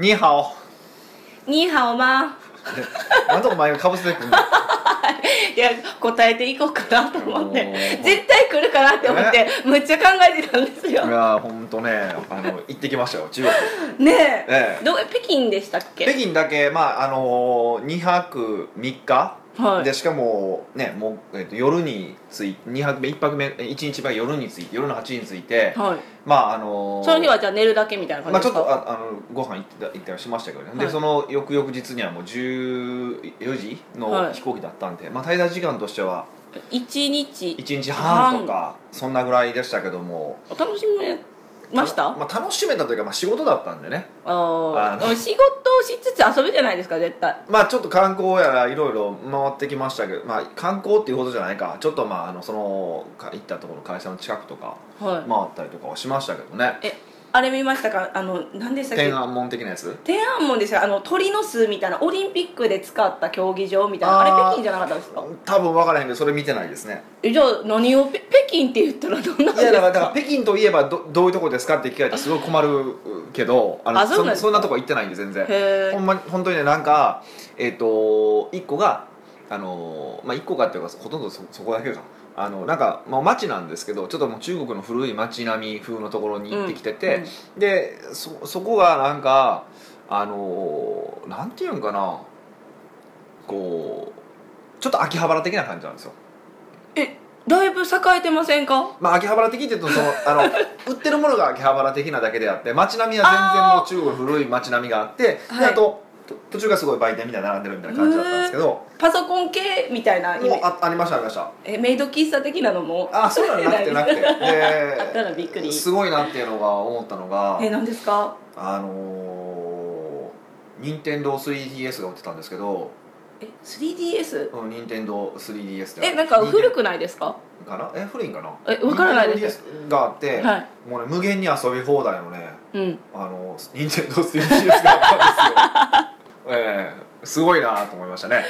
ニーハオニーハオマなんでお前がかぶせてくんの？いや答えていこうかなと思って。おー。絶対来るかなって思ってむっちゃ考えてたんですよ。いやほんとねあの行ってきましたよ中国。ねえ。ええ。ど北京でしたっけ？北京だけまああの2泊3日はい。でしかもねもう、えっと夜に着い2泊目1泊目1日目は夜に着いて夜の8時に着いてはい。まああのその日はじゃあ寝るだけみたいな感まあ、ちょっじですか、とああのご飯行ってた行ったりしましたけどね、はい。でその翌々日にはもう14時はい。の飛行機だったんで、まあ、滞在時間としては一日。1日半とかそんなぐらいでしたけども。楽しめました？まあ、楽しめたというか、まあ、仕事だったんでね。あー。あの。仕事をしつつ遊びじゃないですか絶対。まあちょっと観光やらいろいろ回ってきましたけど、まあ、観光っていうほどじゃないか。ちょっとまああのそのか行ったところの会社の近くとかはい、回ったりとかはしましたけどね。えあれ見ましたか？あの何でしたっけ？天安門的なやつ？天安門ですよ。あの鳥の巣みたいなオリンピックで使った競技場みたいな。あれ北京じゃなかったですか？多分分からへんけどそれ見てないですね。えじゃあ何をペ北京って言ったらどんなんいですか？やだからだから北京といえばどどういうとこですかって聞かれたらすごい困るけどあのあそそんなとこ行ってないんで全然。へほんまに本当にねなんかえっ、と一個があのまあ一個かっていうかほとんどそそこだけかあのなんか、まあ、町なんですけどちょっともう中国の古い町並み風のところに行ってきてて、うんでそそこがなんかあのなんていうんかなこうちょっと秋葉原的な感じなんですよ。えだいぶ栄えてませんか？まあ秋葉原的って言うとそのあの 売ってるものが秋葉原的なだけであって街並みは全然もう中国古い街並みがあってではいあとと途中がすごい売店みたいな並んでるみたいな感じだったんですけどパソコン系みたいなもうあありましたありました。えメイド喫茶的なのも？あそうなのなくてなくて。あったらびっくり。ですごいなっていうのが思ったのがえ何ですか？あのー、任天堂 3DS が売ってたんですけどえ 3DS? うん任天堂 3DS ってえなんか古くないですか？かな？え古いんかな？えわからないです。があって、はい。もうね無限に遊び放題のねうん。あの任天堂 3DS があったんですよ ええすごいなと思いましたね。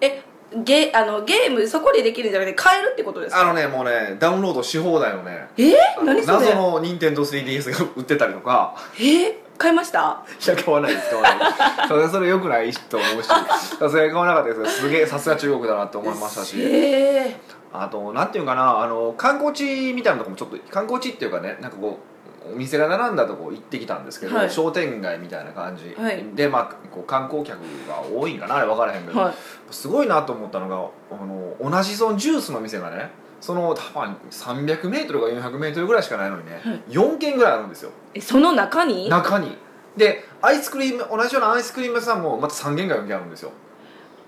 えゲあのゲームそこでできるんじゃなくて買えるってことですか？あのねもうねダウンロードし放題のねえ？何それ？謎の任天堂 3DS が売ってたりとか。え？買いました？いや買わないです買わないです。それそれよくないと思うし。さすがに買わなかったです。すげえさすが中国だなって思いましたし。ええ。あとなんていうかなあの観光地みたいなとこもちょっと観光地っていうかねなんかこうお店が並んだとこ行ってきたんですけど、はい。商店街みたいな感じ、はい。でまあこう観光客が多いんかなあれ分からへんけど、はい。すごいなと思ったのがあの同じそのジュースの店がねその多分 300m か 400m ぐらいしかないのにね、はい。4軒ぐらいあるんですよ。えその中に？中に。でアイスクリーム同じようなアイスクリーム屋さんもまた3軒か4軒あるんですよ。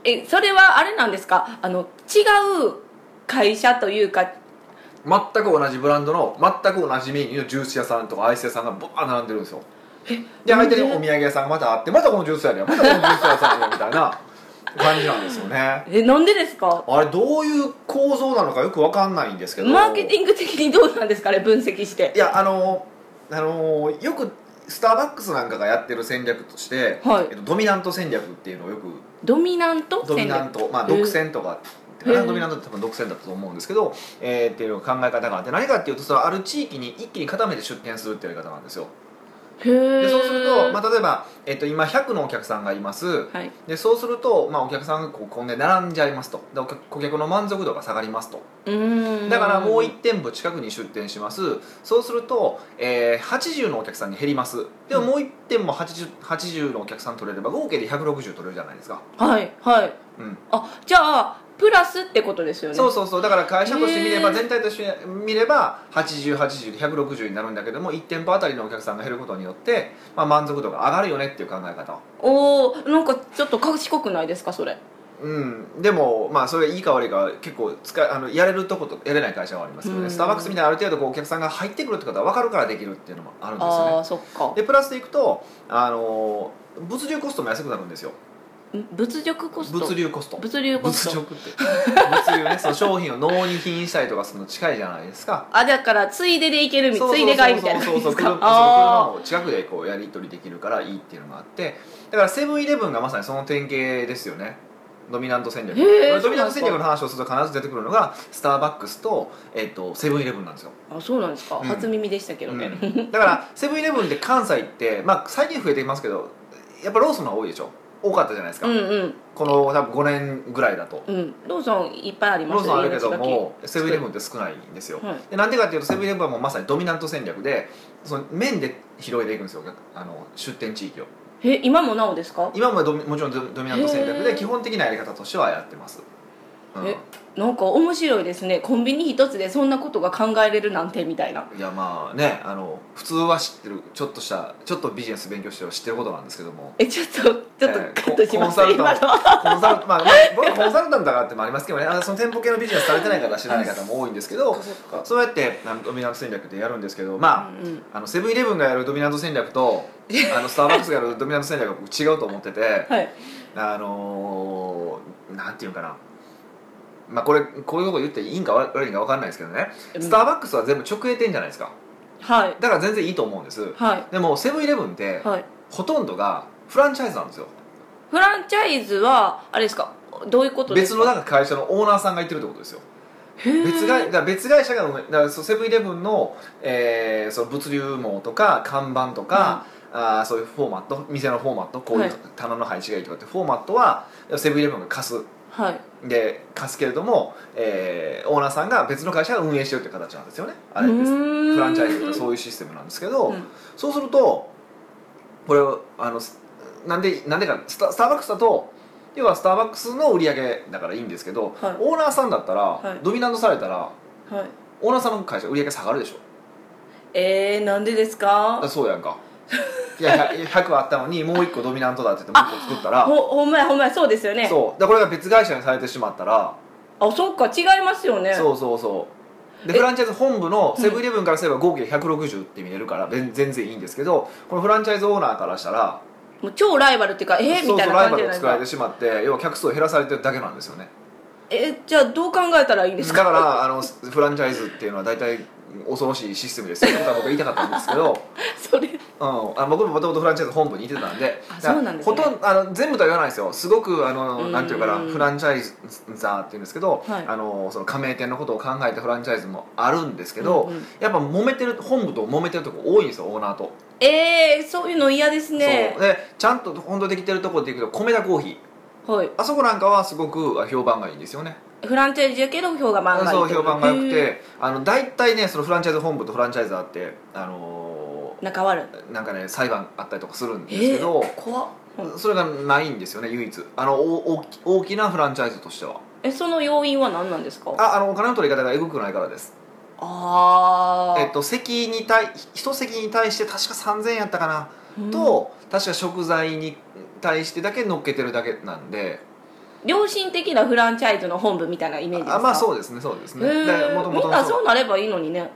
えそれはあれなんですか？あの違う会社というか全く同じブランドの全く同じメニューのジュース屋さんとかアイス屋さんがバーッ並んでるんですよ。で相手にお土産？屋さんがまたあってまたこのジュース屋でまたこのジュース屋さんでみたいな感じなんですよね。えなんでですか？あれどういう構造なのかよく分かんないんですけど。マーケティング的にどうなんですかね分析して？いやあのあのよくスターバックスなんかがやってる戦略として、はいえっと、ドミナント戦略っていうのをよくドミナントドミナント、まあ、独占とかってへードミナントって多分独占だったと思うんですけど、えーっていう考え方があって何かっていうとそのある地域に一気に固めて出店するっていうやり方なんですよ。へえでそうすると、まあ、例えば、えっと、今100のお客さんがいます。はい。でそうすると、まあ、お客さんがこうこんで並んじゃいますと。でお客顧客の満足度が下がりますと。うーん。だからもう1店舗近くに出店します。そうすると、えー80のお客さんに減ります。でももう1店も 80, 80のお客さん取れれば合計で160取れるじゃないですか、はいはい。うん、あじゃあプラスってことですよね。そうそうそう。だから会社として見れば全体として見れば8080で160になるんだけども1店舗あたりのお客さんが減ることによって、まあ、満足度が上がるよねっていう考え方。おおなんかちょっと賢くないですかそれ。うん、でもまあそれいいか悪いか結構使いあのやれるとことやれない会社はありますようん。ねスターバックスみたいなある程度こうお客さんが入ってくるってことは分かるからできるっていうのもあるんですよあね。あそっか。でプラスでいくとあの物流コストも安くなるんですよ。ん物力コスト。物流コスト。物流コスト。物流って。物流ね。その商品を納に品したりとかするの近いじゃないですか。あだからついででいけるみつそうそうそう。いで買いみたいな。そうそうそう。そう車も近くでこうやり取りできるからいいっていうのがあってだからセブンイレブンがまさにその典型ですよねドミナント戦略ドミナント戦略の話をすると必ず出てくるのがスターバックスと,、えっとセブンイレブンなんですよ、あそう。なんですか、う。ん初耳でしたけどね、うんだからセブンイレブンって関西って、まあ、最近増えていますけどやっぱローソンが多いでしょ多かったじゃないですか、うんうん。この多分5年ぐらいだと。うん。ローソンいっぱいありますローソンあるけどもくセブンイレブンって少ないんですよ、はい。でなんでかっていうとセブンイレブンはもうまさにドミナント戦略でその面で広げていくんですよあの出店地域を。え今もなおですか？今ももちろんドドミナント戦略で基本的なやり方としてはやってます、うんえなんか面白いですね。コンビニ一つでそんなことが考えれるなんてみたいな。いやまあねあの普通は知ってるちょっとしたちょっとビジネス勉強しては知ってることなんですけども。えちょっとちょっとえーカットします、コンサルタント。コンサルまあ、まあ、僕はコンサルタントだからってもありますけどね。あのその店舗系のビジネスされてない方知らない方も多いんですけどそうやってあのドミナント戦略でやるんですけどまあ、うんうん。あのセブンイレブンがやるドミナント戦略とあのスターバックスがやるドミナント戦略は僕違うと思ってて はい。あのーなんていうかなまあこれこういうこと言っていいんか悪いんか分かんないですけどね。うん。スターバックスは全部直営店じゃないですか。はい。だから全然いいと思うんです。はい。でもセブンイレブンってはい。ほとんどがフランチャイズなんですよ。フランチャイズはあれですか？どういうことですか？別のなんか会社のオーナーさんが言ってるってことですよ。別会だ別会社がだからそうセブンイレブンの,、えーその物流網とか看板とか、あーそういうフォーマット店のフォーマットこういうはい。棚の配置がいいとかってフォーマットはセブンイレブンが貸すはいで貸すけれども、えーオーナーさんが別の会社が運営してるっていう形なんですよね。あれうですフランチャイズってそういうシステムなんですけど、うん。そうするとこれをあのすなんでなんでかスタスターバックスだと要はスターバックスの売り上げだからいいんですけど、はい。オーナーさんだったら、はい。ドミナントされたらはい。オーナーさんの会社売り上げ下がるでしょ。えー、なんでですか？あそうやんか いや 100, 100あったのにもう1個ドミナントだって言ってもう1個作ったら。ほほんまやほんまやそうですよね。そう。だからこれが別会社にされてしまったら、あそっか違いますよね。そうそうそう。でえフランチャイズ本部のセブンイレブンからすれば合計160って見れるから全全然いいんですけどこのフランチャイズオーナーからしたらもう超ライバルっていうかえー、みたいなそうライバルを感じじゃないですか作られてしまって要は客数を減らされてるだけなんですよね。えじゃあどう考えたらいいんですか？だからあのフランチャイズっていうのは大体恐ろしいシステムですよ。ってことは僕は言いたかったんですけど、それ。うん、あ僕ももともとフランチャイズ本部にいてたんで。あそうなんですね。ほとんどあの全部とは言わないですよ。すごくあのうん。なんていうかなフランチャイザーっていうんですけど、はい。あのその加盟店のことを考えてフランチャイズもあるんですけど、うんうん。やっぱ揉めてる本部と揉めてるとこ多いんですよオーナーと、えー、そういうの嫌ですね。でちゃんと本当できてるとこっていうけど米田コーヒー。はい。あそこなんかはすごくあ評判がいいんですよねフランチャイズやけど評判がいいそう評判が良くへてあの大体ねそのフランチャイズ本部とフランチャイザーってあのー仲悪い。ーなんかね裁判あったりとかするんですえけど、ー、怖っ。うん。それがないんですよね唯一。あのお大き大きなフランチャイズとしては。えその要因は何なんですか？ああのお金の取り方がエグくないからです。ああえっと席に対一席に対して確か3000円やったかな、うん。と確か食材に対してだけ乗っけてるだけなんで良心的なフランチャイズの本部みたいなイメージですか？あまあうそうですねそうですね。もともとみんなそうなればいいのにね。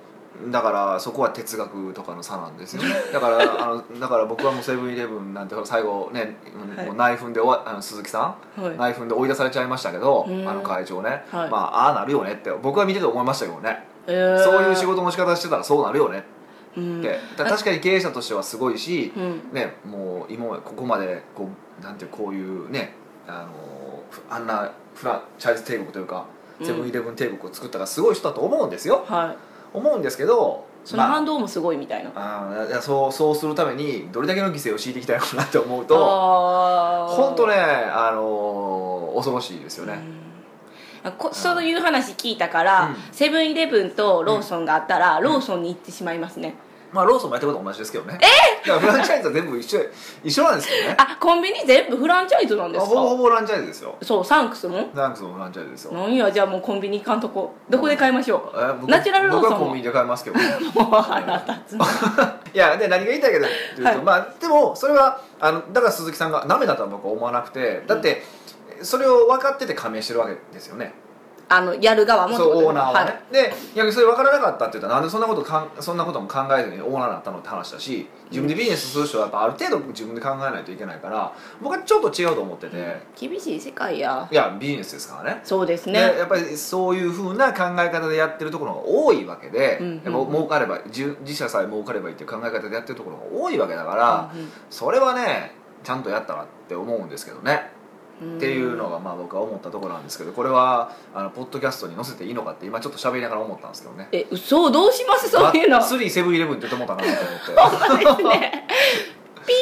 だからそこは哲学とかの差なんですよね。だからあのだから僕はもうセブンイレブンなんて最後ね、はい。もう内紛で終わあの鈴木さん？はい。内紛で追い出されちゃいましたけどうん。あの会長ね、はい。まあああなるよねって僕は見てて思いましたけどね、えー。そういう仕事の仕方してたらそうなるよねうん。って、だ確かに経営者としてはすごいし、うん。ねもう今までここまでこうなんていうこういうねあのふあんなフランチャイズ帝国というかうん。セブンイレブン帝国を作ったからすごい人だと思うんですよ。はい。思うんですけどそのまあ反動もすごいみたいな、あーいやそうそうするためにどれだけの犠牲を強いていきたいのかなって思うと本当ね、あのー恐ろしいですよね、うん。こそういう話聞いたから、うん。セブンイレブンとローソンがあったら、ローソンに行ってしまいますねまあローソンもやってること同じですけどね。えだからフランチャイズは全部一緒一緒なんですけどね。あコンビニ全部フランチャイズなんですほぼほかぼフランチャイズですよ。そうサンクスも？ザンクスもフランチャイズですよ。なんやじゃあもうコンビニ行かんとこどこで買いましょう、え僕ナチュラルローソンも僕はコンビニで買いますけど。い もう腹立つな。やで何が言いたいかというと、はい。まあでもそれはあのだから鈴木さんがダメだとは僕は思わなくてだって、それを分かってて加盟してるわけですよねあのやる側もそうオーナーはね、い。で逆にそれ分からなかったって言ったらなんでそんなことかんそんなことも考えずにオーナーになったのって話だし自分でビジネスする人はやっぱある程度自分で考えないといけないから僕はちょっと違うと思ってて、厳しい世界や。いやビジネスですからね。そうですでねやっぱりそういうふうな考え方でやってるところが多いわけで、うんうんやっぱ儲かれば自自社さえ儲かればいいっていう考え方でやってるところが多いわけだから、うんそれはねちゃんとやったらって思うんですけどね、うんっていうのがまあ僕は思ったところなんですけどこれはあのポッドキャストに載せていいのかって今ちょっと喋りながら思ったんですけどね。え嘘？どうします？そういうの。スリーセブンイレブンって言って思ったかなと思ってね。ピ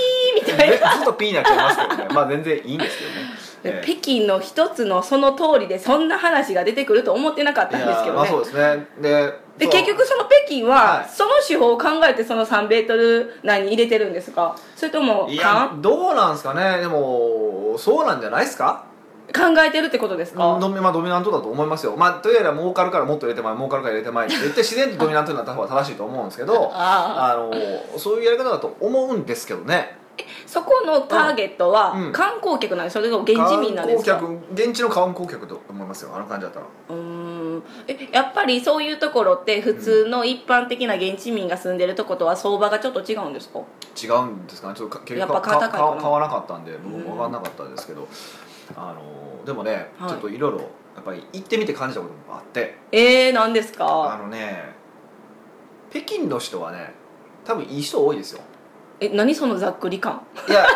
ーみたいな。ずっとピーになっちゃいますけどね。まあ全然いいんですけどね。ええ。北京の一つのその通りでそんな話が出てくると思ってなかったんですけどね。まあそうですね。で結局その北京は、はい。その手法を考えてその3メートル内に入れてるんですか？それともいや勘？どうなんですかね。でもそうなんじゃないですか？考えてるってことですか、ドミ,、まあ、ドミナントだと思いますよ。まあというよりは儲かるからもっと入れてまい儲かるから入れてまいって言って自然とドミナントになった方が正しいと思うんですけど ああのそういうやり方だと思うんですけどね。そこのターゲットはうん。観光客なんですそれとも現地民なんですか？観光客現地の観光客と思いますよあの感じだったら。うーんえやっぱりそういうところって普通の一般的な現地民が住んでるとことは相場がちょっと違うんですか？違うんですかね。ちょっとか結やっ局買わなかったんで僕も分かんなかったですけど。あのでもね、はい。ちょっといろいろやっぱり行ってみて感じたこともあって。えー、何ですあかのね北京の人はね多分いい人多いですよ。え何そのざっくり感？いや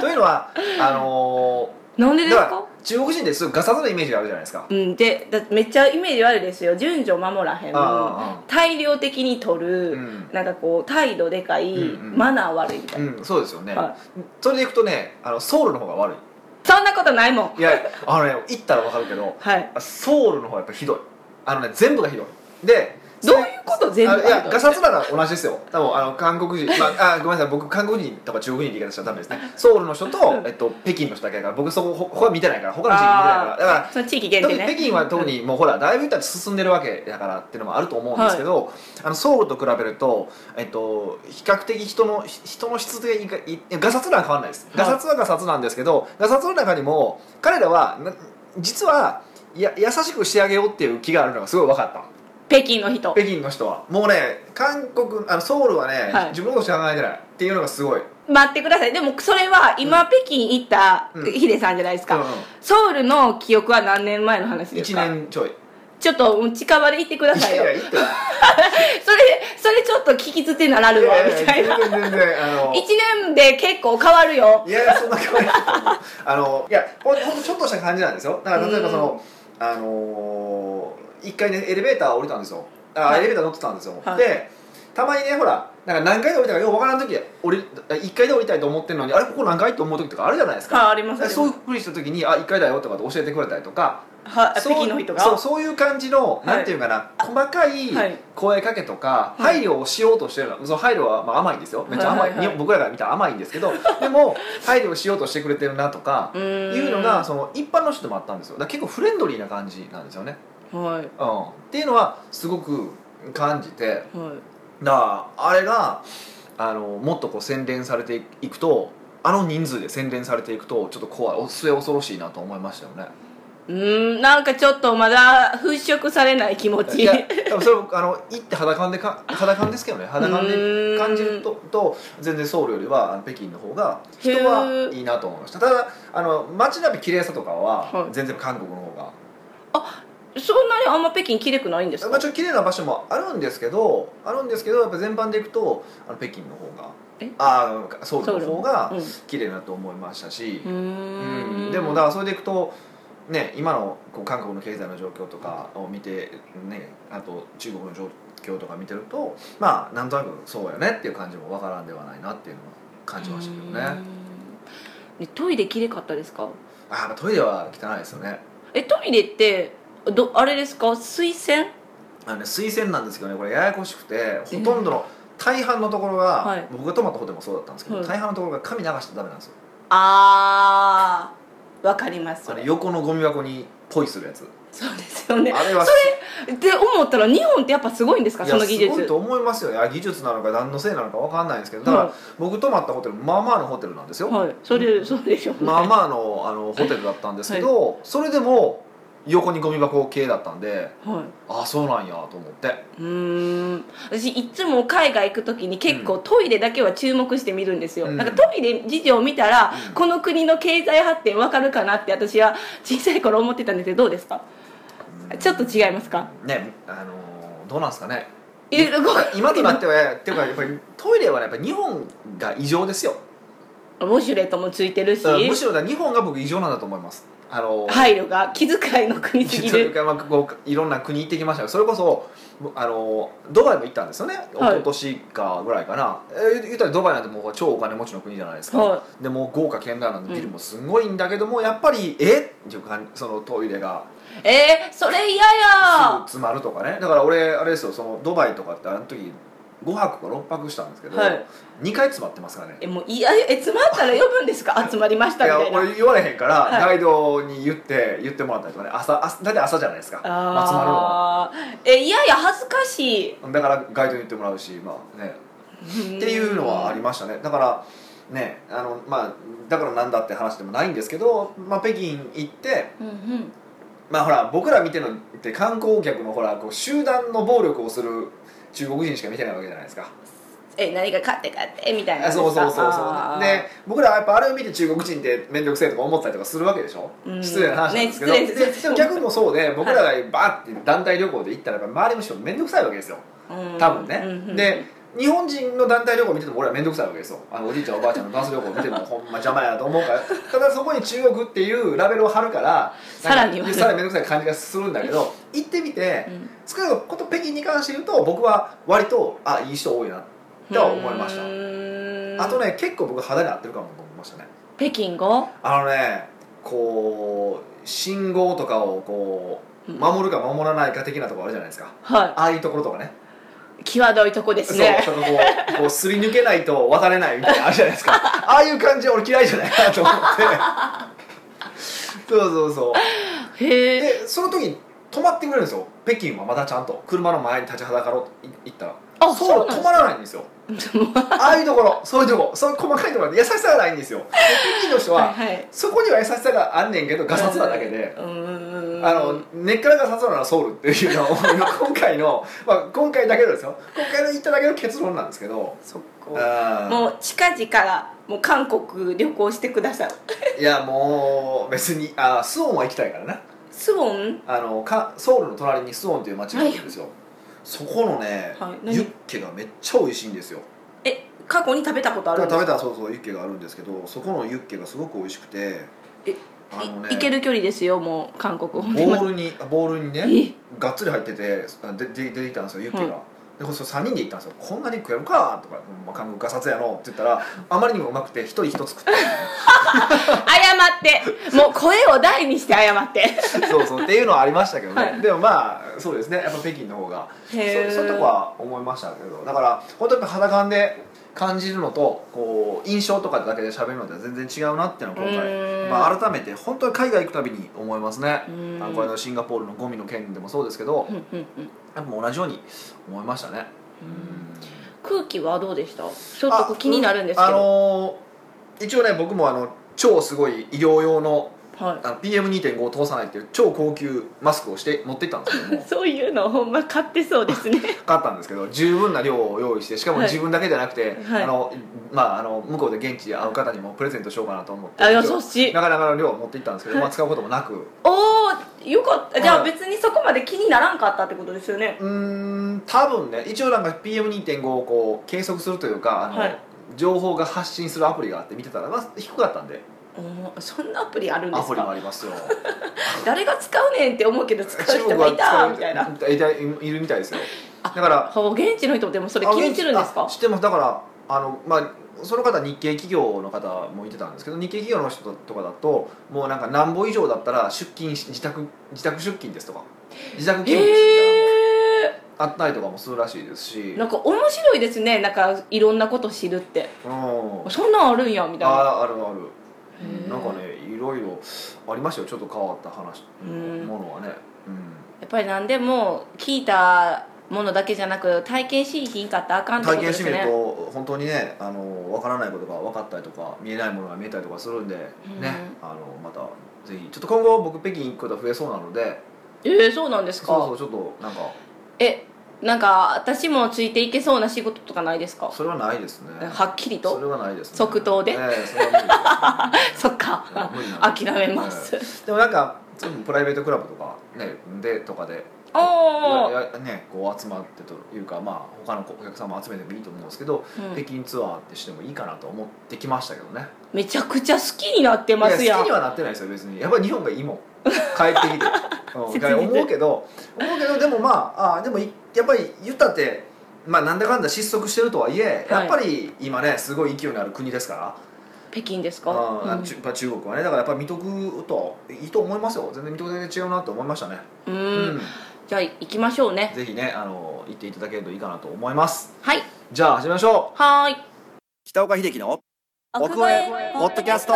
というのはあのなんでですか？だから中国人ってすごいガサツなイメージがあるじゃないですか。うんでだめっちゃイメージ悪いですよ。順序守らへんあ大量的に取る、うん。なんかこう態度でかい、うんうん。マナー悪いみたいな、うんそうですよね、はそれでいくとねあのソウルの方が悪い。そんなことないもん。いやあのね行ったら分かるけどはい。ソウルの方がやっぱひどい。あのね全部がひどい。でどういうこと全部あいやがガサツなら同じですよ。多分あの韓国人、まあ、あごめんなさい。僕韓国人とか中国人って言い方したらダメですね。ソウルの人と、えっと、北京の人だけだから僕そこほ他見てないから他の地域見てないから。だからその地域限定ね。北京は特にもうほらだいぶ言ったら進んでるわけだからっていうのもあると思うんですけど、あのソウルと比べると、えっと、比較的人のひ人の質でいかいガサツなは変わらないです。ガサツはガサツなんですけどガサツの中にも彼らはな実はや優しくしてあげようっていう気があるのがすごい分かった北京の人。北京の人は。もうね韓国あのソウルはね、はい。自分のことしか考えてないっていうのがすごい、待ってください。でもそれは今、北京行ったうん。ヒデさんじゃないですか、うんソウルの記憶は何年前の話です1か年ちょい。ちょっと近場で行ってくださいよ。いやいや言ってない。それそれちょっと聞きつてならるわみたいな。全然全然あの。1年で結構変わるよ。いやいやそんな変わらないあのいやほんほんとちょっとした感じなんですよ。だから例えばそのあのー一回ねエレベーター降りたんですよ。あ、はい。エレベーター乗ってたんですよ、はい。でたまにねほらなんか何回で降りたかよくわからん時降り1回で降りたいと思ってるのにあれここ何回と思う時とかあるじゃないですか、はいありますあります。そういうふうにした時に「あ1回だよ」とかって教えてくれたりとかはそう北京の人が？そうそういう感じの、い。なんていうかな細かいはい。声かけとか、はい。配慮をしようとしてるの。その配慮はまあ甘いんですよ。めっちゃ甘い,、はいはい。はい。僕らから見たら甘いんですけどでも 配慮をしようとしてくれてるなとかいうのがその一般の人でもあったんですよ。だ結構フレンドリーな感じなんですよね、はい。うん、っていうのはすごく感じてはいだからあれがあのもっとこう洗練されていくとあの人数で洗練されていくとちょっと怖いお末恐ろしいなと思いましたよね。うーんなんかちょっとまだ払拭されない気持ち。いや多分それもあの行って肌感でか肌感ですけどね。肌感で感じるとと全然ソウルよりは北京の方が人はいいなと思いました。ただあの街並み綺麗さとかははい。全然韓国の方が、そんなにあんま北京綺麗くないんですか？まあ、ちょっと綺麗な場所もあるんですけどあるんですけどやっぱ全般でいくとあの北京の方がえ？ああソウルの方がうん？綺麗だと思いましたし。う、ーうん。んでもだからそれでいくとね今のこう韓国の経済の状況とかを見てねあと中国の状況とか見てるとまあなんとなくそうやねっていう感じもわからんではないなっていうのは感じましたけどね。でトイレ綺麗かったですか？あトイレは汚いですよね。えトイレってどあれですか？水洗あのね水洗なんですけどねこれややこしくてほとんどの大半のところが、はい。僕が泊まったホテルもそうだったんですけど、はい。大半のところが紙流してダメなんですよ。あー。わかります。あれ横のゴミ箱にポイするやつ。そうですよね。あれはそれって思ったら日本ってやっぱすごいんですか？いやその技術。すごいと思いますよ。いや技術なのか何のせいなのか分かんないんですけどだから、はい僕泊まったホテルまあまあのホテルなんですよ、はい。それそうでしょうね。まあまあのあのホテルだったんですけど、それでも横にゴミ箱系だったんではい。ああそうなんやと思って。うーん。私いつも海外行く時に結構トイレだけは注目して見るんですよ、うん。なんかトイレ事情を見たら、うん。この国の経済発展わかるかなって私は小さい頃思ってたんですけどどうですか？ちょっと違いますか？ねあのーどうなんですかね？今となってはっていうかやっぱりトイレはねやっぱり日本が異常ですよ。ウォシュレットもついてるし。むしろ日本が僕異常なんだと思いますあの配慮が気遣いの国すぎる。というか、まあ、こういろんな国行ってきましたよそれこそあのドバイも行ったんですよね。一はい。昨年かぐらいかな、えー言ったらドバイなんてもう超お金持ちの国じゃないですか、はでもう豪華絢爛なビルもすごいんだけども、やっぱりえっていう感じそのトイレがえー、それ嫌や。詰まるとかね。だから俺あれですよそのドバイとかってあの時5泊か6泊したんですけど、はい。2回詰まってますからね。えもういやえ詰まったら呼ぶんですか？集まりましたいやみたいな。俺言われへんから、はい。ガイドに言って言ってもらったりとかね。朝朝大体朝じゃないですか、まあ集まるのは。あーえ嫌や恥ずかしい。だからガイドに言ってもらうしまあね。っていうのはありましたね。だからねあのまあだからなんだって話でもないんですけど、まあ、北京行ってうんうん。まあほら僕ら見てるのって観光客のほらこう集団の暴力をする中国人しか見てないわけじゃないですか。え何か買って買ってみたいな。あそうそうそうそう。で僕らはやっぱあれを見て中国人って面倒くせえとか思ったりとかするわけでしょ、うん。失礼な話なんですけど、ねでも逆もそうで僕らがバーって団体旅行で行ったら周りの人面倒くさいわけですよ。うん。多分ね、うんうん。で日本人の団体旅行見てても俺は面倒くさいわけですよ。あのおじいちゃんおばあちゃんのバス旅行見てもほんま邪魔やなと思うから。ただそこに中国っていうラベルを貼るからさらにさらに面倒くさい感じがするんだけど行ってみて、うん。少なくともこと北京に関して言うと僕は割とあいい人多いなとは思いました。あとね結構僕肌に合ってるかもと思いましたね。北京語？あのねこう信号とかをこううん。守るか守らないか的なところあるじゃないですか。はああいうところとかね。い際どいとこですね。そうそのこうこうすり抜けないと渡れないみたいなのあるじゃないですか。ああいう感じは俺嫌いじゃないなと思って。そうそうそう。へえ。でその時に止まってくれるんですよ。北京はまだちゃんと。車の前に立ちはだかろうと行ったら。あそう止まらないんですよ。ああいうところそういうとこそういう細かいところで優しさがないんですよ。で北京の人は、はいはい。そこには優しさがあんねんけどガサツなだけで、あの根っからガサツなのはソウルっていうのを 今回の、まあ、今回だけのですよ。今回の言っただけの結論なんですけどそっか。もう近々もう韓国旅行してください。いやもう別にあスウォンは行きたいからな。スウォン？あのかソウルの隣にスウォンという町があるんですよ、そこのね、はい何？ユッケがめっちゃ美味しいんですよ。え過去に食べたことあるんですか？食べたらそうそうユッケがあるんですけどそこのユッケがすごく美味しくてえあのねいいける距離ですよもう韓国ボールにボールにねえ？がっつり入っててあでで出てきたんですよユッケが、うんでこれ3人で行ったんですよ「こんなに食えるか?」とか「まあ、韓国ガサツやの」って言ったら あまりにもうまくて一人一つ食って。謝って。もう声を大にして謝って。そうそうっていうのはありましたけどね、はい。でもまあそうですね。やっぱ北京の方が。そういうとこは思いましたけど。だから本当に肌感で感じるのとこう印象とかだけで喋るのとは全然違うなっていうのを今回、ん。まあ、改めて本当に海外行くたびに思いますね。あのこれのシンガポールのゴミの件でもそうですけどうんうんうん。やっぱ同じように思いましたね。空気はどうでした？ちょっと気になるんですけあど、のー一応ね僕もあの超すごい医療用のはい。あの PM2.5 を通さないっていう超高級マスクをして持って行ったんですけども。そういうのほんま買ってそうですね。買ったんですけど十分な量を用意してしかもはい。自分だけじゃなくて、はい。あのまあ、あの向こうで現地で会う方にもプレゼントしようかなと思ってあ優しい。なかなかの量を持って行ったんですけど、まあ、使うこともなく。おおよかった。じゃあはい別にそこまで気にならんかったってことですよね。うーん多分ね一応なんか PM2.5 をこう計測するというかあの、はい。情報が発信するアプリがあって見てたら、まあ、低かったんでそんなアプリあるんでアプリもすかありますよ。誰が使うねんって思うけど使う人がいたみたいな。いたいいるみたいですよ。だから現地の人でもそれ気に入ってるんですか？あ知ってます。だからあのまあその方日系企業の方もいてたんですけど日系企業の人とかだともうなんか何歩以上だったら出勤し自宅自宅出勤ですとか自宅勤務ですみたいなあったりとかもするらしいですし。えなんか面白いですね。なんかいろんなこと知るって。うん。そんなんあるんやみたいな。ああるあるなんかねいろいろありましたよちょっと変わった話うん。ものはね。うん。やっぱり何でも聞いたものだけじゃなく体験しひんかったらあかんってこ体験してみるとですねと本当にねあの分からないことが分かったりとか見えないものが見えたりとかするんで、ねあのまたぜひちょっと今後僕北京行くことが増えそうなので。えー、そうなんですか？そうそうちょっとなんか。えなんか私もついていけそうな仕事とかないですか？それはないですね。はっきりそとれはないですね。即答で？ええそれは無理です。そっか。諦めます、でもなんかプライベートクラブとかねでとかでああややねこう集まってというかまあ他のお客さんも集めてもいいと思うんですけど、うん。北京ツアーってしてもいいかなと思ってきましたけどね。めちゃくちゃ好きになってますやん。好きにはなってないですよ別に。やっぱり日本がいいもん帰ってきて、うん、思うけど思うけどでもまああでもいやっぱり言ったってまあなんだかんだ失速してるとはいえ、はい。やっぱり今ねすごい勢いのある国ですか？ら北京ですか、うん。あーちゅやっぱ中国はね。だからやっぱり見とくといいと思いますよ。全然見とくだけ違うなと思いましたね。うん。うん。じゃあ行きましょうね。ぜひねあの行っていただけるといいかなと思います。はい。じゃあ始めましょう。はーい。北岡秀樹の奥越えポッドキャスト。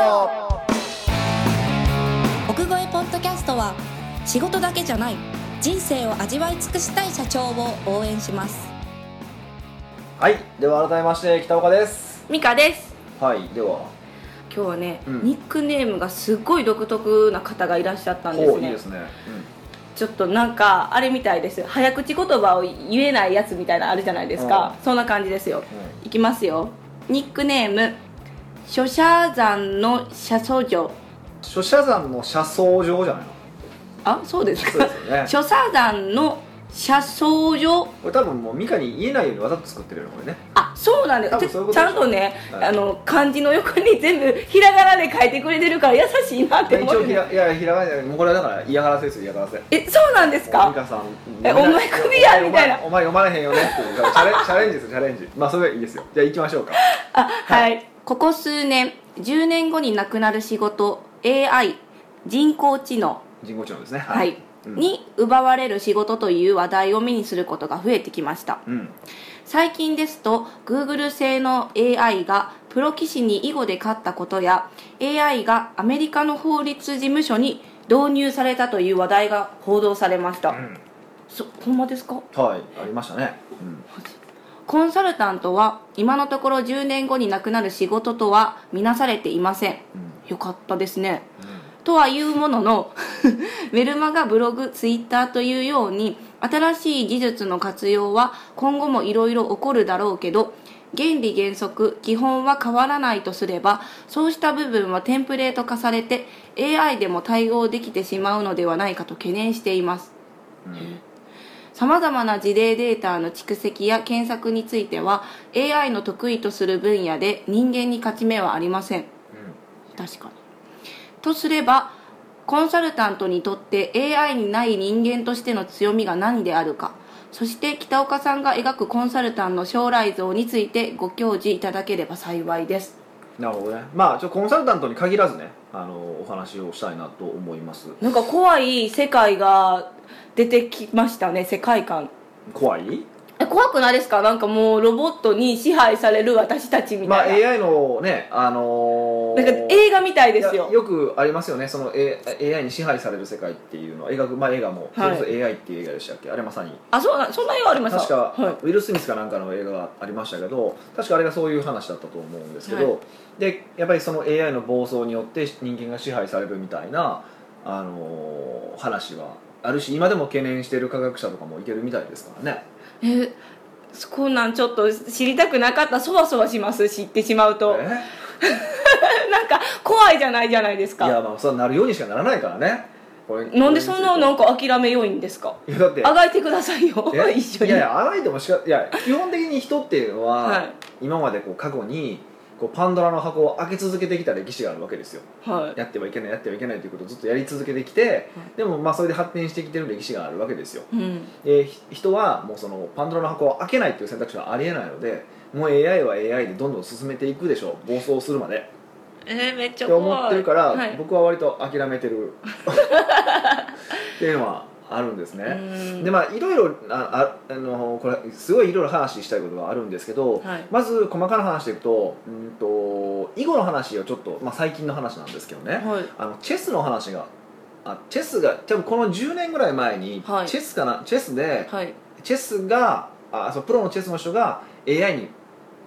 奥越えポッドキャストは仕事だけじゃない人生を味わい尽くしたい社長を応援します。はいでは改めまして北岡です。ミカです。はいでは。今日はね、うん。ニックネームがすごい独特な方がいらっしゃったんですね。おいいですね、ちょっとなんかあれみたいです。早口言葉を言えないやつみたいなのあるじゃないですか、そんな感じですよ。うん。いきますよ。ニックネーム諸社山の車窓城諸社山の車窓上じゃないの？あそうですそうかですよね。諸社山の車窓城これ多分もうミカに言えないようにわざと作ってるよねこれね。あそうなんです。多分そういうことちゃんとね、はい。あの漢字の横に全部ひらがなで書いてくれてるから優しいなって思って一応ひらいやひらがなもうこれはだから嫌がらせですよ嫌がらせ。えそうなんですミか？カさんえお前クビやみたいな。お前お前読まれへんよねっていうチャレ チャレンジですよチャレンジ。まあそれはいいですよ。じゃあ行きましょうか。あはい、ここ数年10年後になくなる仕事 AI 人工知能人工知能ですね。はい、うん。に奪われる仕事という話題を目にすることが増えてきました。うん。最近ですと Google 製の AI がプロ棋士に囲碁で勝ったことや AI がアメリカの法律事務所に導入されたという話題が報道されました、うん。そほんまですか？はい。ありましたね。うん。コンサルタントは今のところ10年後になくなる仕事とは見なされていません。うん。よかったですね。うんとはいうものの メルマガブログツイッターというように新しい技術の活用は今後もいろいろ起こるだろうけど原理原則基本は変わらないとすればそうした部分はテンプレート化されて AI でも対応できてしまうのではないかと懸念しています。うん。さまざまな事例データの蓄積や検索については AI の得意とする分野で人間に勝ち目はありません。確かにとすればコンサルタントにとって AI にない人間としての強みが何であるか。そして北岡さんが描くコンサルタントの将来像についてご教示いただければ幸いです。なるほどね。まあちょコンサルタントに限らずねあのお話をしたいなと思います。なんか怖い世界が出てきましたね世界観。怖い？え怖くないですか？なんかもうロボットに支配される私たちみまあたいな、AI のねあのーなんか映画みたいですよ。よくありますよね。その、A、AI に支配される世界っていうのは。映画,、まあ、映画も、はい。それこそ AI っていう映画でしたっけ？あれまさに。あそうなそんな映画ありました。確か、はい、ウィル・スミスかなんかの映画がありましたけど確かあれがそういう話だったと思うんですけど、はい。でやっぱりその AI の暴走によって人間が支配されるみたいな、あのー話はあるし今でも懸念している科学者とかもいてるみたいですからね。えこんなんちょっと知りたくなかった。そわそわします。知ってしまうと。え？なんか怖いじゃないじゃないですか。いやまあそうなるようにしかならないからね。なんでそんななんか諦めよいんですか？いやだってあがいてくださいよ。え？一緒に。いやいやあがいてもしかいや基本的に人っていうのは、はい。今までこう過去にこうパンドラの箱を開け続けてきた歴史があるわけですよ。はい。やってはいけないやってはいけないということをずっとやり続けてきて、でもまあそれで発展してきてる歴史があるわけですよ。うん。人はもうそのパンドラの箱を開けないっていう選択肢はありえないのでもう AI は AI でどんどん進めていくでしょう暴走するまで。えー、めっちゃって怖い思ってるから、はい、僕は割と諦めてる。っていうのはあるんですね。うん。でまあいろいろあああのこれすごいいろいろ話したいことがあるんですけど、はい。まず細かな話でいくとうんと囲碁の話をちょっと、まあ、最近の話なんですけどね、はい。あのチェスの話があチェスが多分この10年ぐらい前に、はい。チェスかなチェスではい。チェスがあそうプロのチェスの人が AI に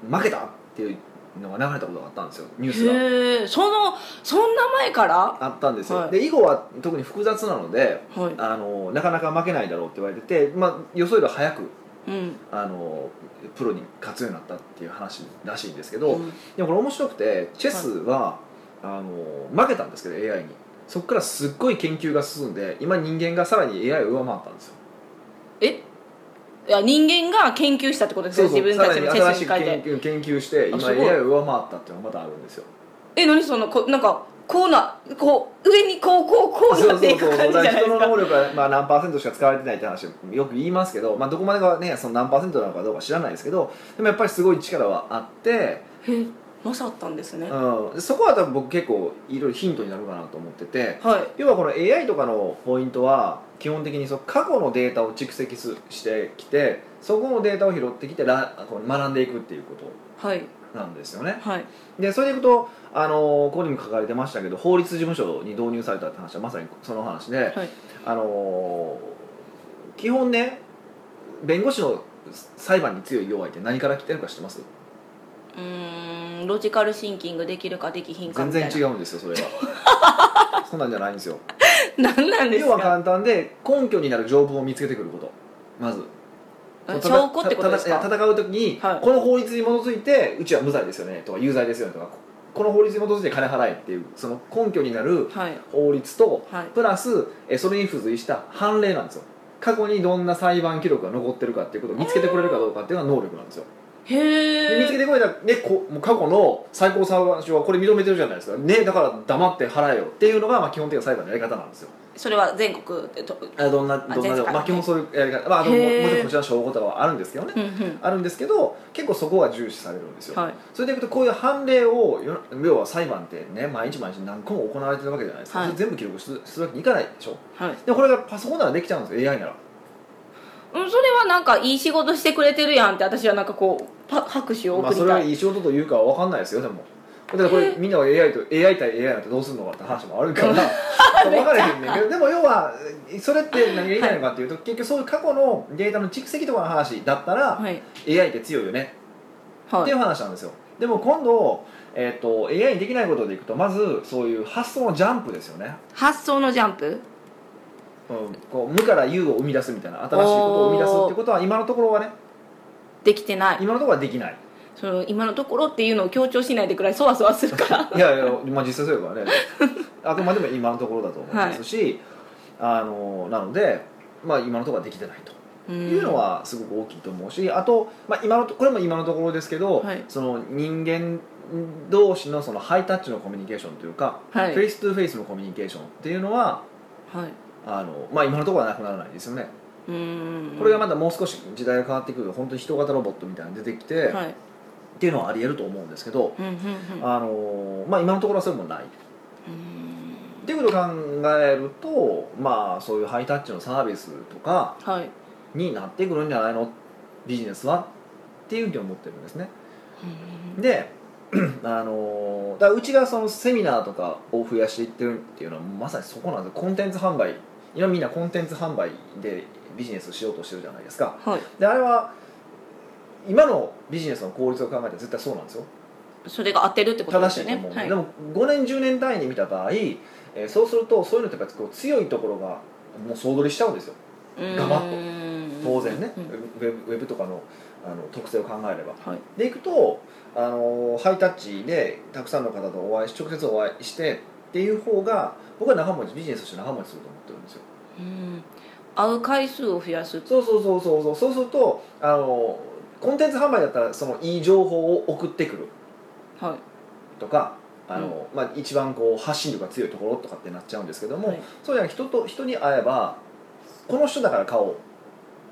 負けた？っていうのが流れたことがあったんですよニュースが。へえそのそんな前から？あったんですよ、はい。で囲碁は特に複雑なのではい。あのなかなか負けないだろうって言われてて、まあ、予想より早くうん。あのプロに勝つようになったっていう話らしいんですけど、うん。でもこれ面白くてチェスは、あの負けたんですけど AI に。そこからすっごい研究が進んで今人間がさらに AI を上回ったんですよ。え？いや人間が研究したってことですよ自分たちのさらに書いて。研究研究して今 AI を上回ったっていうのがまたあるんですよ。え何そのこなんかこうなこう上にこうこうこうなっていく感じじゃないですか。人の能力がまあ何パーセントしか使われてないって話よく言いますけど、まあ、どこまでがねその何パーセントなのかどうか知らないですけどでもやっぱりすごい力はあって、え勝ったんですね、うん、そこは多分僕結構いろいろヒントになるかなと思ってて。はい。要はこの AI とかのポイントは基本的にその過去のデータを蓄積すしてきてそこのデータを拾ってきてらこう学んでいくっていうこはい。となんですよね。はい。でそれでいくと、あのここにも書かれてましたけど法律事務所に導入されたって話はまさにその話で、はい。あの基本ね弁護士の裁判に強い弱いって何から来てるか知ってます？うロジカルシンキングできるかできひんか全みたいな。然違うんですよそれは。そんなんじゃないんですよ。何なんですか？要は簡単で根拠になる条文を見つけてくること。まず。えただ証拠ってことですか？たた戦う時に、はい。この法律に基づいてうちは無罪ですよね。とか有罪ですよね。とかこの法律に基づいて金払えっていうその根拠になるはい。法律と、はい。プラスえそれに付随した判例なんですよ。過去にどんな裁判記録が残ってるかっていうことを見つけてくれるかどうかっていうのが能力なんですよへで見つけえてくれたら、ね、こもう過去の最高裁判所はこれ認めてるじゃないですか。ねだから黙って払えよっていうのが、まあ、基本的な裁判のやり方なんですよ。それは全国でとあどんなどんなでも、まあ、基本そういうやり方、まあ、あともちろんこちらの証拠とかはあるんですけどね。うんうん。あるんですけど結構そこが重視されるんですよ、はい。それでいくとこういう判例をよ要は裁判ってね毎日毎日何個も行われてるわけじゃないですか、はい。それ全部記録するするわけにいかないでしょ。はい。でもこれがパソコンならできちゃうんですよ。AI なら。うんそれはなんかいい仕事してくれてるやんって私はなんかこうパ拍手をまあそれはい、いい仕事というかは分かんないですよでも。だからこれみんなが AI と AI 対 AI なんてどうするのかって話もあるから分からへんねんけどでも要はそれって何が言いたいのかっていうと、結局そういう過去のデータの蓄積とかの話だったら、はい。AI って強いよね。はい。っていう話なんですよ。でも今度、えー、と AI にできないことでいくとまずそういう発想のジャンプですよね、発想のジャンプ？うん、こう無から有を生み出すみたいな新しいことを生み出すってことは今のところはねできてない。今のところはできない。その今のところっていうのを強調しないでくらいそわそわするから。いやいや、まあ、実際そうやからね。あくまでも今のところだと思いますし、あのなので、まあ、今のところはできてないと。いうのはすごく大きいと思うしあと、まあ、今のとこれも今のところですけど、はい。その人間同士のそのハイタッチのコミュニケーションというか、はい。 face to face のコミュニケーションっていうのははい。あの、まあ、今のところはなくならないですよね、これがまだもう少し時代が変わってくると本当に人型ロボットみたいなの出てきて、はい。っていうのはありえると思うんですけど、うんうんうん。あのまあ、今のところはそれもない。うん。っていうことを考えるとまあそういうハイタッチのサービスとかはい。になってくるんじゃないの？ビジネスは？っていうふうに思ってるんですね。うん。で あのだからうちがそのセミナーとかを増やしていってるっていうのはまさにそこなんですよ。コンテンツ販売。今みんなコンテンツ販売でビジネスしようとしてるじゃないですか。はい。であれは今のビジネスの効率を考えたら絶対そうなんですよ。それが当てるってことで正しいと思う、すよねはい。でも5年10年単位で見た場合、えーそうするとそういうのってやっぱりこう強いところがもう総取りしちゃうんですよ。ガバッと。ッ当然ね、うん。ウェブウェブとかのあの特性を考えれば。はい。でいくとあのハイタッチでたくさんの方とお会いし直接お会いしてっていう方が僕は長持ちビジネスとして長持ちすると思ってるんですよ。うん会う回数を増やす。そうそうそうそうそう。そうするとあのコンテンツ販売だったらそのいい情報を送ってくる。はい。とかあの、まあ、一番こう発信力が強いところとかってなっちゃうんですけども、はい。そうじゃなくて人と人に会えばこの人だから買おう、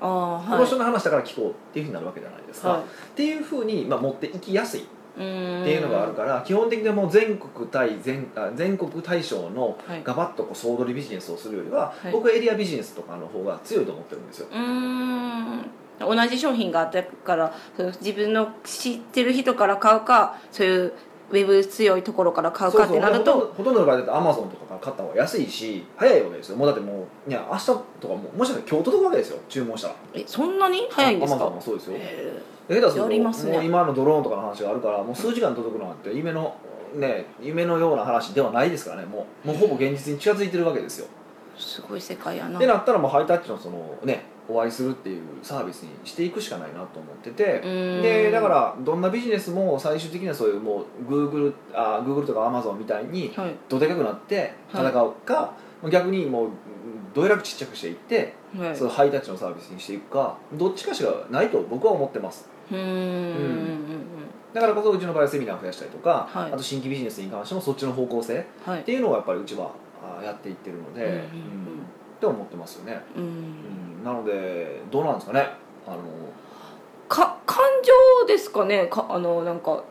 ああはい。この人の話だから聞こうっていうふうになるわけじゃないですか、はっていうふうに、まあ、持っていきやすいってていうのがあるから基本的にもう全国対全あ全国対象のはい。ガバッとこう総取りビジネスをするよりは、はい。僕はエリアビジネスとかの方が強いと思ってるんですよ。うーん。同じ商品があったから自分の知ってる人から買うかそういうウェブ強いところから買うかってなるとほとんどの場合だとアマゾンとかから買った方が安いし早いわけですよ。もうだってもういや明日とかももしかしたら今日届くわけですよ。注文したら。えそんなに早いんですアマゾかンもそうですよ。へ下手するとね。もう今のドローンとかの話があるからもう数時間で届くなんて夢のね夢のような話ではないですからね。もうもうほぼ現実に近づいてるわけですよ。えすごい世界やな。ってなったらもうハイタッチのそのねお会いするっていうサービスにしていくしかないなと思っててでだからどんなビジネスも最終的にはそういうもう Google, あ Google とか Amazon みたいにはい。どでかくなって戦うか、逆にもうどれだけちっちゃくしていって、はい。そのハイタッチのサービスにしていくかどっちかしかないと僕は思ってますうーん。だからこそうちの場合はセミナーを増やしたりとか、はい。あと新規ビジネスに関してもそっちの方向性はい。っていうのをやっぱりうちはあやっていってるので、うんうんうん。って思ってますよね、うん。うん。なのでどうなんですかね。あのか感情ですかね。かあのなんか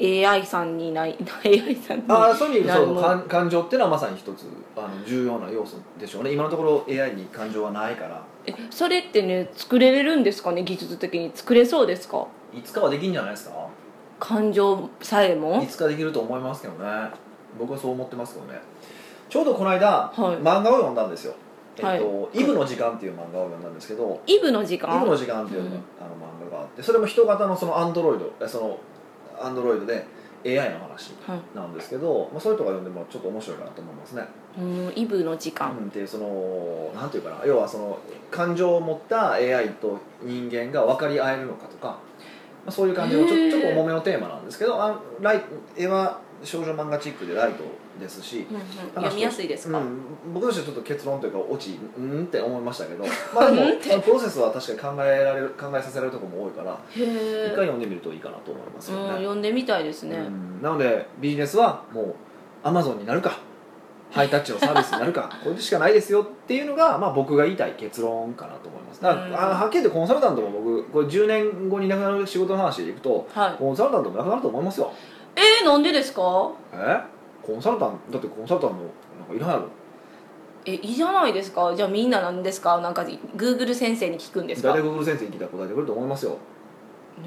AI さんにない AI さんにあーそういう意味でそう感情っていうのはまさに一つあの重要な要素でしょうね。今のところ AI に感情はないからえそれってね作れれるんですかね？技術的に作れそうですか？いつかはできんじゃないですか？感情さえも？いつかできると思いますけどね。僕はそう思ってますけどね。ちょうどこの間、い。漫画を読んだんですよ「えっとはい。イブの時間」っていう漫画を読んだんですけどイブの時イブ間の時間っていう、うん。あの漫画があってそれも人型のそのアンドロイドえそのアンドロイドで AI の話はい。なんですけど、まあ、そういうとこ読んでもちょっと面白いかなと思いますね。うんイブの時間。うん、っていうそのなんていうかな要はその感情を持った AI と人間が分かり合えるのかとか、まあ、そういう感じのちょちょっと重めのテーマなんですけどあライ絵は少女漫画チックでライトですし、うんうん。読みやすいですか、うん、僕としてはちょっと結論というかオチうんって思いましたけど まあでもプロセスは確かに考えられる考えさせられるところも多いからへ一回え読んでみるといいかなと思いますようんね、読んでみたいですね、うん。なのでビジネスはもうアマゾンになるかハイタッチのサービスになるか これしかないですよっていうのが、まあ、僕が言いたい結論かなと思います。だから、うんあのはっきり言ってコンサルタントも僕これ10年後になくなる仕事の話でいくとはい。コンサルタントもなくなると思いますよ。えー、なんでですか？え？コンサルタントだってコンサルタントなんかいらんやろ。えいいじゃないですか。じゃあみんななんですか？なんか Google 先生に聞くんですか？大体 Google 先生に聞いたら答えてくると思いますよ。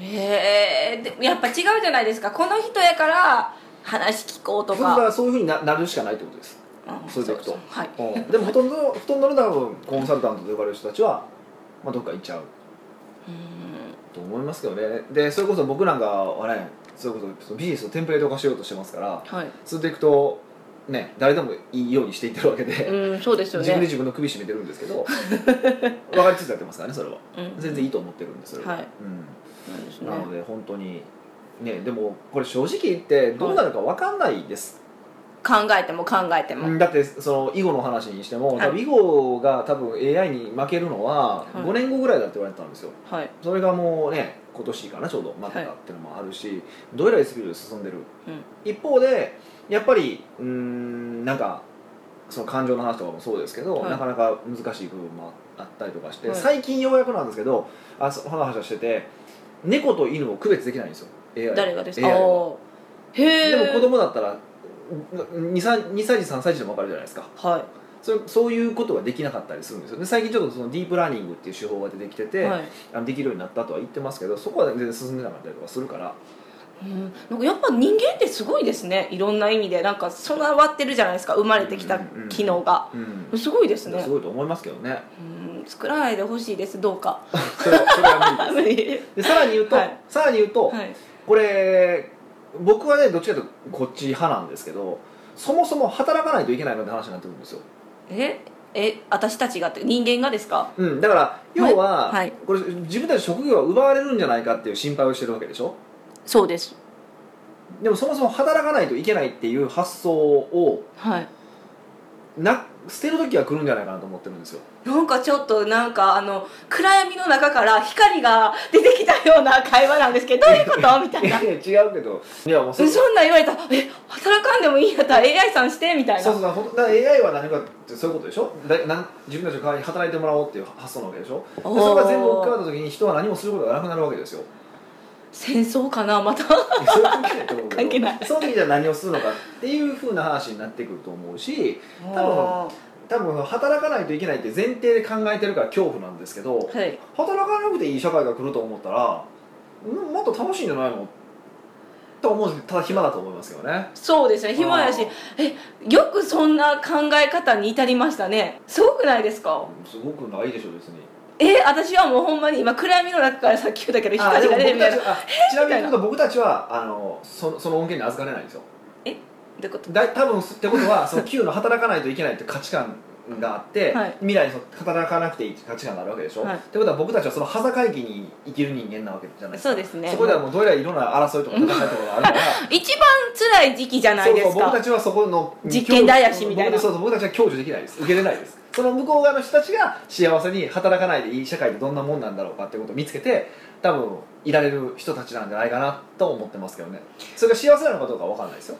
えー、でやっぱ違うじゃないですか。この人やから話聞こうとだかそういうふうにななるしかないってことです。うんそれでいくと。はい。うん。でもほとんどほとんどの多分コンサルタントと呼ばれる人たちは、まあ、どっか行っちゃう。うんと思いますけどね。でそれこそ僕なんかはねそれこそそのビジネスをテンプレート化しようとしてますからはい。それでいくとね誰でもいいようにしていってるわけで、うんそうですよ自分でね自分の首絞めてるんですけど 分かりつつやってますからねそれは。うん。全然いいと思ってるんですそれは、はい。うん、ね。なので本当にねでもこれ正直言ってどうなるか分かんないです、考えても考えても、うんだってその囲碁の話にしても、はい。多分囲碁が多分 AI に負けるのははい。5年後ぐらいだって言われてたんですよ。はい。それがもうね今年かなちょうど待ってたっていうのもあるし、どれぐらいスピードで進んでる。うん。一方でやっぱりうーんなんかその感情の話とかもそうですけど、はい。なかなか難しい部分もあったりとかして、はい。最近ようやくなんですけどあその話をしてて猫と犬を区別できないんですよ AI 誰がですか？でも子供だったら 2, 歳2歳児3歳児でも分かるじゃないですか。はそれそういうことができなかったりするんですよ。で最近ちょっとそのディープラーニングっていう手法が出てきてい、て、はい。あのできるようになったとは言ってますけどそこは全然進んでなかったりとかするから。うん、なんかやっぱ人間ってすごいですね。いろんな意味で。なんか備わってるじゃないですか。生まれてきた機能が、うんすごいですね。すごいと思いますけどね。うん。作らないでほしいです。どうか。それは無理です。さらに言うと、はい。さらに言うと、はい。これ僕はねどっちかというとこっち派なんですけどそもそも働かないといけないのって話になってくるんですよ、ええ私たちがって人間がですか？うん、だから要は、はいこれ自分たち職業が奪われるんじゃないかっていう心配をしてるわけでしょ？そうです。でもそもそも働かないといけないっていう発想をはい。な捨てる時は来るんじゃないかなと思ってるんですよ。なんかちょっとなんかあの暗闇の中から光が出てきたような会話なんですけどどういうこと？みたいな。いやいや違うけど。いやもうそそんなん言われたらえでもいいんやったら AI さんしてみたいな。そうそうだから AI は何かってそういうことでしょ？だなん自分たちの代わりに働いてもらおうっていう発想なわけでしょ？でそれが全部置き換わった時に人は何もすることがなくなるわけですよ。戦争かなまた。そういう関係ないと思うけど関係ない。その時じゃあ何をするのかっていうふうな話になってくると思うし多分多分働かないといけないって前提で考えてるから恐怖なんですけどはい。働かなくていい社会が来ると思ったらうんもっと楽しいんじゃないの？と思うんですけどただ暇だと思いますよね。そうですね。暇やし。えよくそんな考え方に至りましたね。すごくないですか？すごくないでしょ別に。え私はもうほんまに今暗闇の中からさっき言ったけど光が出るみたいなちなみに僕たちはあのそその恩恵に預かれないんですよ。え？どういうこと？だい多分ってことはその Q の働かないといけないって価値観があって、はい。未来にそ働かなくていい価値観があるわけでしょ、はい。ってことは僕たちはその端境期に生きる人間なわけじゃないですか。そうですね。そこではもうどうやらいろんな争いとか戦いとかがあるから 一番辛い時期じゃないですか。そう僕たちはそこの実験台足みたいな。僕そうそう僕たちは享受できないです。受けれないです。その向こう側の人たちが幸せに働かないでいい社会ってどんなもんなんだろうかっていうことを見つけて多分いられる人たちなんじゃないかなと思ってますけどね。それが幸せなのかどうかわかんないですよ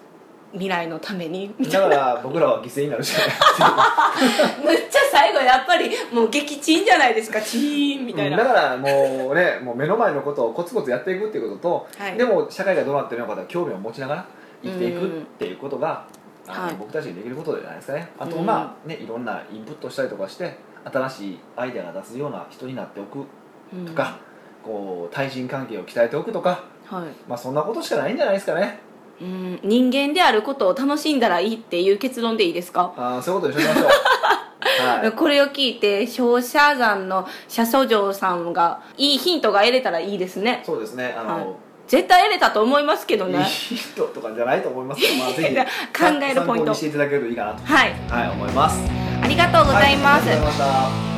未来のためにだから僕らは犠牲になるしかないむっちゃ最後やっぱりもう撃沈じゃないですか。チーンみたいな、うん。だからもうねもう目の前のことをコツコツやっていくっていうことと、はい。でも社会がどうなってるのかと興味を持ちながら生きていくっていうことが、あのはい。僕たちにできることじゃないですかね。あとうん。まあねいろんなインプットしたりとかして新しいアイデアが出すような人になっておくうん。とか、こう対人関係を鍛えておくとかはい。まあそんなことしかないんじゃないですかねうん。人間であることを楽しんだらいいっていう結論でいいですか、あーそういうことにしましょう。はい。これを聞いて商社山の社祖城さんがいいヒントが得れたらいいですね。そうですね。あの、はい。絶対得れたと思いますけどいいねヒントとかじゃないと思いますけど、まあ、ぜひ 考えるポイント。していただけるといいかなと、はい。はい、思います。ありがとうございます、はいありがとうございました